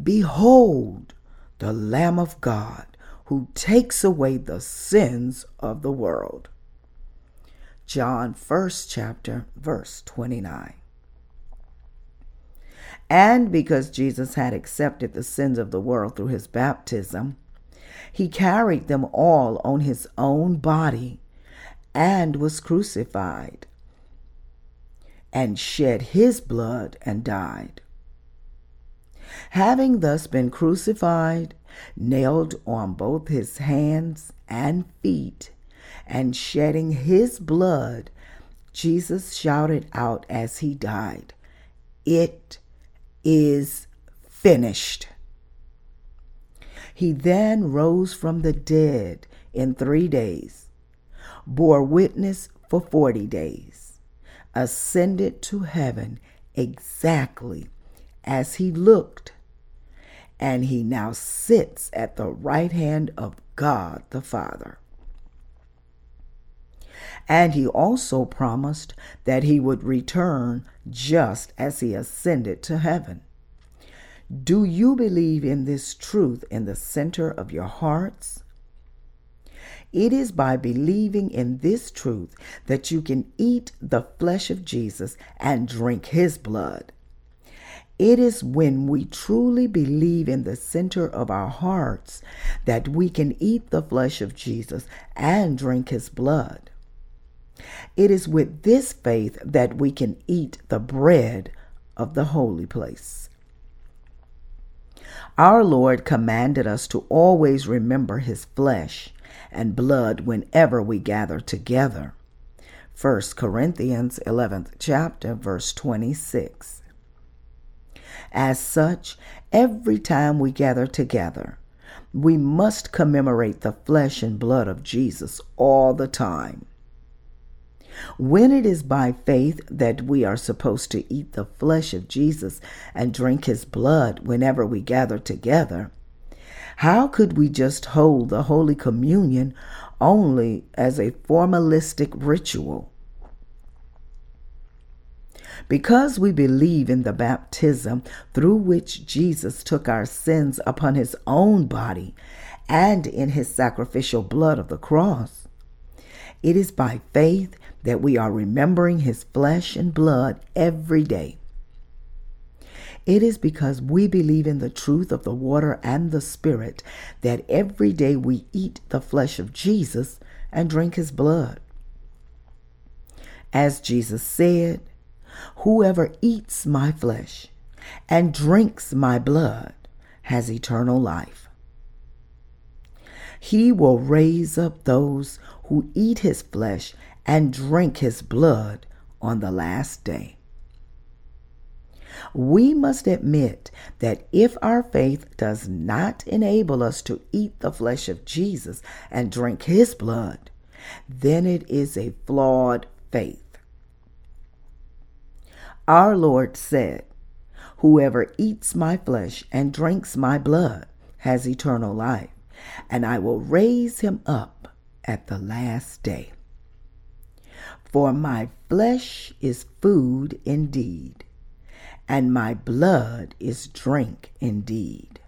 Behold, the Lamb of God who takes away the sins of the world. John 1st chapter verse 29. And because Jesus had accepted the sins of the world through his baptism, he carried them all on his own body and was crucified and shed his blood and died. Having thus been crucified, nailed on both his hands and feet, and shedding his blood, Jesus shouted out as he died, It is finished. He then rose from the dead in three days, bore witness for 40 days, ascended to heaven exactly as he looked, and he now sits at the right hand of God the Father. And he also promised that he would return just as he ascended to heaven. Do you believe in this truth in the center of your hearts? It is by believing in this truth that you can eat the flesh of Jesus and drink his blood. It is when we truly believe in the center of our hearts that we can eat the flesh of Jesus and drink his blood. It is with this faith that we can eat the bread of the holy place. Our Lord commanded us to always remember his flesh and blood whenever we gather together. 1 Corinthians 11th chapter verse 26. As such, every time we gather together, we must commemorate the flesh and blood of Jesus all the time. When it is by faith that we are supposed to eat the flesh of Jesus and drink his blood whenever we gather together, how could we just hold the Holy Communion only as a formalistic ritual? Because we believe in the baptism through which Jesus took our sins upon his own body and in his sacrificial blood of the cross, it is by faith that we are remembering his flesh and blood every day. It is because we believe in the truth of the water and the Spirit that every day we eat the flesh of Jesus and drink his blood. As Jesus said, Whoever eats my flesh and drinks my blood has eternal life. He will raise up those who eat his flesh and drink his blood on the last day. We must admit that if our faith does not enable us to eat the flesh of Jesus and drink his blood, then it is a flawed faith. Our Lord said, Whoever eats my flesh and drinks my blood has eternal life, and I will raise him up at the last day. For my flesh is food indeed, and my blood is drink indeed.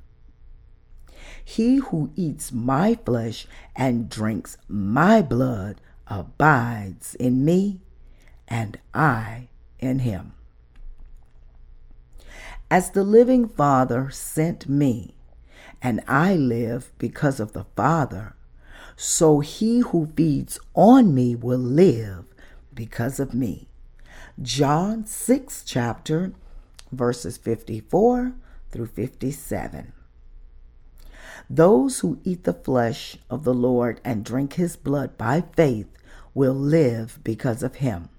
He who eats my flesh and drinks my blood abides in me, and I in him. As the living Father sent me, and I live because of the Father, so he who feeds on me will live because of me. John 6 chapter verses 54 through 57. Those who eat the flesh of the Lord and drink his blood by faith will live because of him.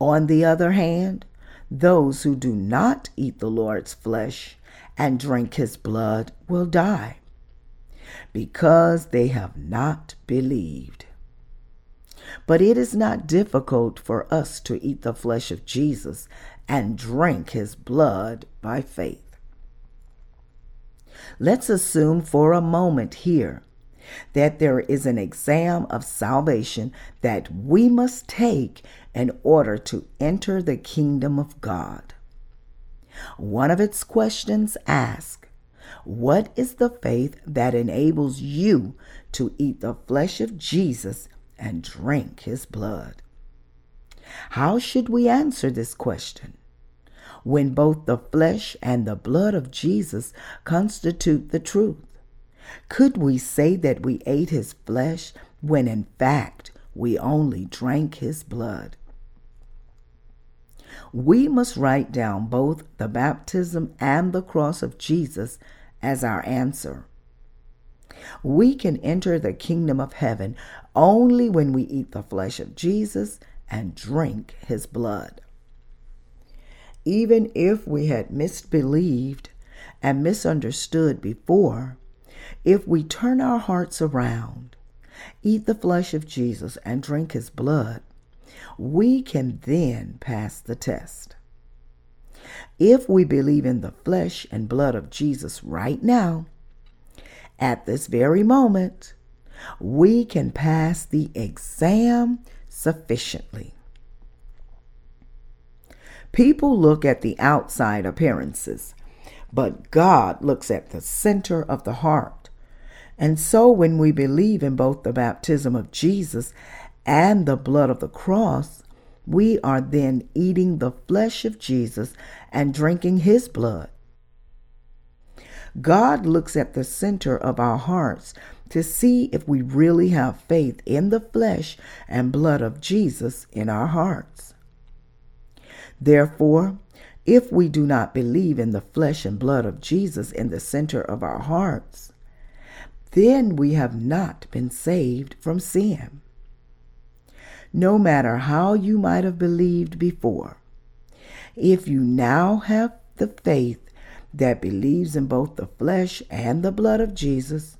On the other hand, those who do not eat the Lord's flesh and drink his blood will die because they have not believed. But it is not difficult for us to eat the flesh of Jesus and drink his blood by faith. Let's assume for a moment here that there is an exam of salvation that we must take in order to enter the kingdom of God. One of its questions asks, What is the faith that enables you to eat the flesh of Jesus and drink his blood? How should we answer this question? When both the flesh and the blood of Jesus constitute the truth. Could we say that we ate his flesh when in fact we only drank his blood? We must write down both the baptism and the cross of Jesus as our answer. We can enter the kingdom of heaven only when we eat the flesh of Jesus and drink his blood. Even if we had misbelieved and misunderstood before, if we turn our hearts around, eat the flesh of Jesus, and drink his blood, we can then pass the test. If we believe in the flesh and blood of Jesus right now, at this very moment, we can pass the exam sufficiently. People look at the outside appearances, but God looks at the center of the heart. And so, when we believe in both the baptism of Jesus and the blood of the cross, we are then eating the flesh of Jesus and drinking his blood. God looks at the center of our hearts to see if we really have faith in the flesh and blood of Jesus in our hearts. Therefore, if we do not believe in the flesh and blood of Jesus in the center of our hearts, then we have not been saved from sin no matter how you might have believed before. If you now have the faith that believes in both the flesh and the blood of Jesus,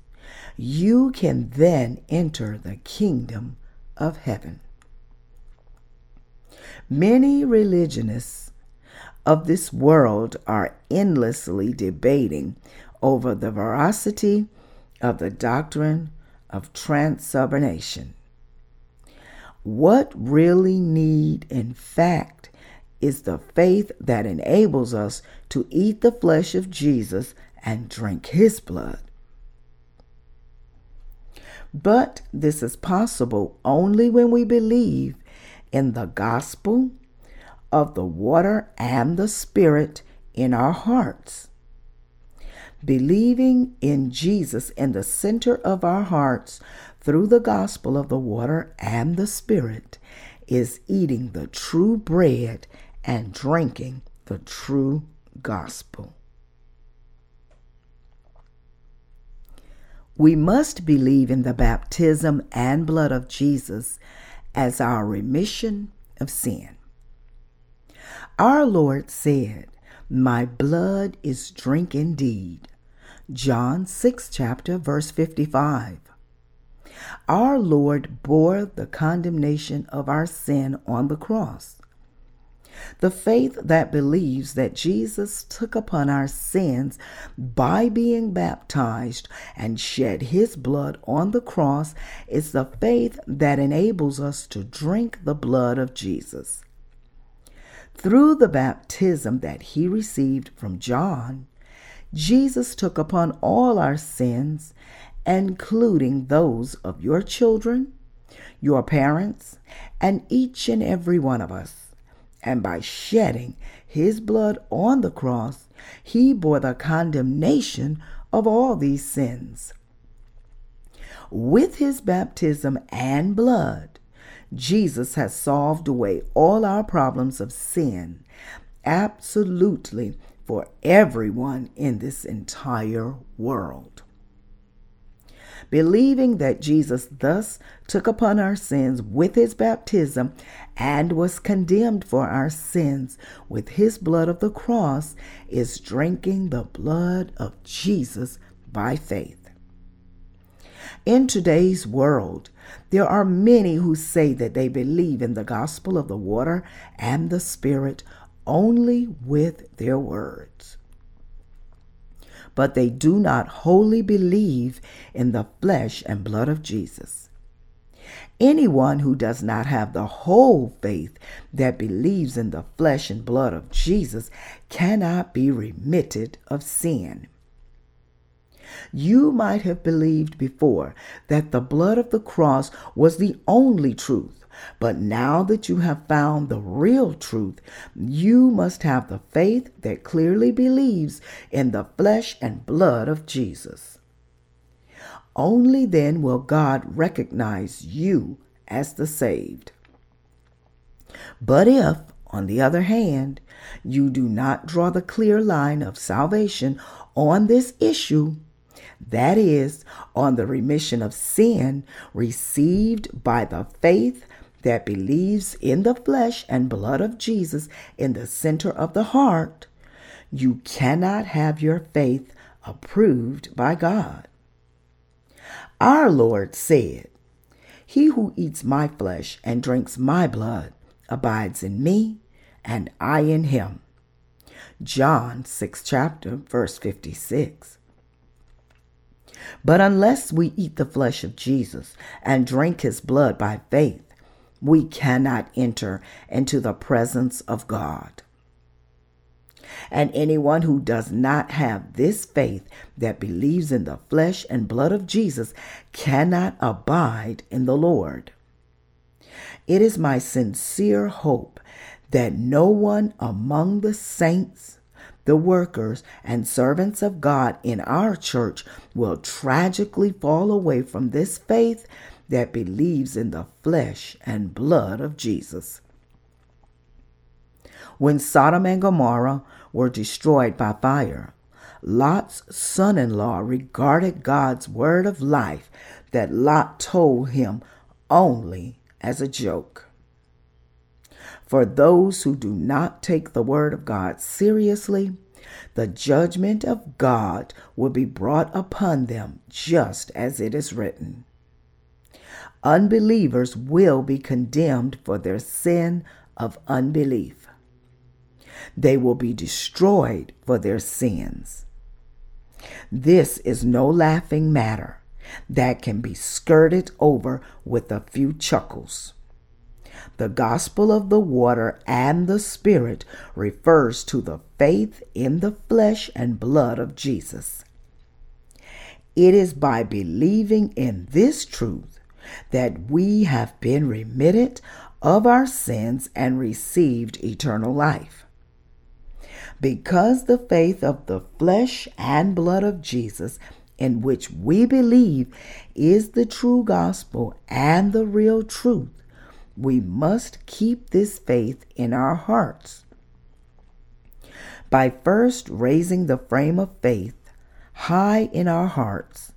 you can then enter the kingdom of heaven. Many religionists of this world are endlessly debating over the veracity of the doctrine of transubstantiation. What really need, in fact, is the faith that enables us to eat the flesh of Jesus and drink his blood. But this is possible only when we believe in the gospel of the water and the spirit in our hearts. Believing in Jesus in the center of our hearts through the gospel of the water and the Spirit is eating the true bread and drinking the true gospel. We must believe in the baptism and blood of Jesus as our remission of sin. Our Lord said, My blood is drink indeed. John 6, chapter, verse 55. Our Lord bore the condemnation of our sin on the cross. The faith that believes that Jesus took upon our sins by being baptized and shed his blood on the cross is the faith that enables us to drink the blood of Jesus. Through the baptism that he received from John, Jesus took upon all our sins including those of your children, your parents, and each and every one of us. And by shedding his blood on the cross, he bore the condemnation of all these sins. With his baptism and blood, Jesus has solved away all our problems of sin, absolutely for everyone in this entire world believing that Jesus thus took upon our sins with his baptism and was condemned for our sins with his blood of the cross, is drinking the blood of Jesus by faith. In today's world, there are many who say that they believe in the gospel of the water and the Spirit only with their words but they do not wholly believe in the flesh and blood of Jesus. Anyone who does not have the whole faith that believes in the flesh and blood of Jesus cannot be remitted of sin. You might have believed before that the blood of the cross was the only truth but now that you have found the real truth, you must have the faith that clearly believes in the flesh and blood of Jesus. Only then will God recognize you as the saved. But if, on the other hand, you do not draw the clear line of salvation on this issue, that is, on the remission of sin received by the faith that believes in the flesh and blood of Jesus in the center of the heart, you cannot have your faith approved by God. Our Lord said, He who eats my flesh and drinks my blood abides in me, and I in him. John 6 chapter verse 56. But unless we eat the flesh of Jesus and drink his blood by faith, we cannot enter into the presence of God. And anyone who does not have this faith that believes in the flesh and blood of Jesus cannot abide in the Lord. It is my sincere hope that no one among the saints, the workers, and servants of God in our church will tragically fall away from this faith that believes in the flesh and blood of Jesus. When Sodom and Gomorrah were destroyed by fire, Lot's son in law regarded God's word of life that Lot told him only as a joke. For those who do not take the word of God seriously, the judgment of God will be brought upon them just as it is written. Unbelievers will be condemned for their sin of unbelief. They will be destroyed for their sins. This is no laughing matter that can be skirted over with a few chuckles. The gospel of the water and the spirit refers to the faith in the flesh and blood of Jesus. It is by believing in this truth that we have been remitted of our sins and received eternal life. Because the faith of the flesh and blood of Jesus in which we believe is the true gospel and the real truth, we must keep this faith in our hearts. By first raising the frame of faith high in our hearts,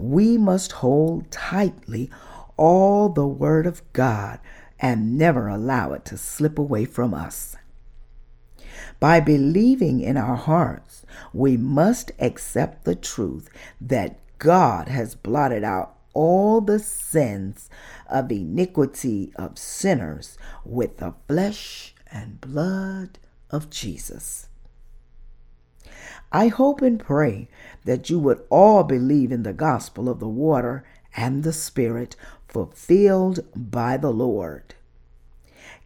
we must hold tightly all the Word of God and never allow it to slip away from us. By believing in our hearts, we must accept the truth that God has blotted out all the sins of iniquity of sinners with the flesh and blood of Jesus. I hope and pray that you would all believe in the gospel of the water and the Spirit fulfilled by the Lord.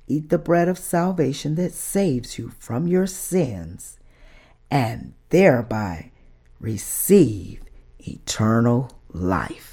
Eat the bread of salvation that saves you from your sins and thereby receive eternal life.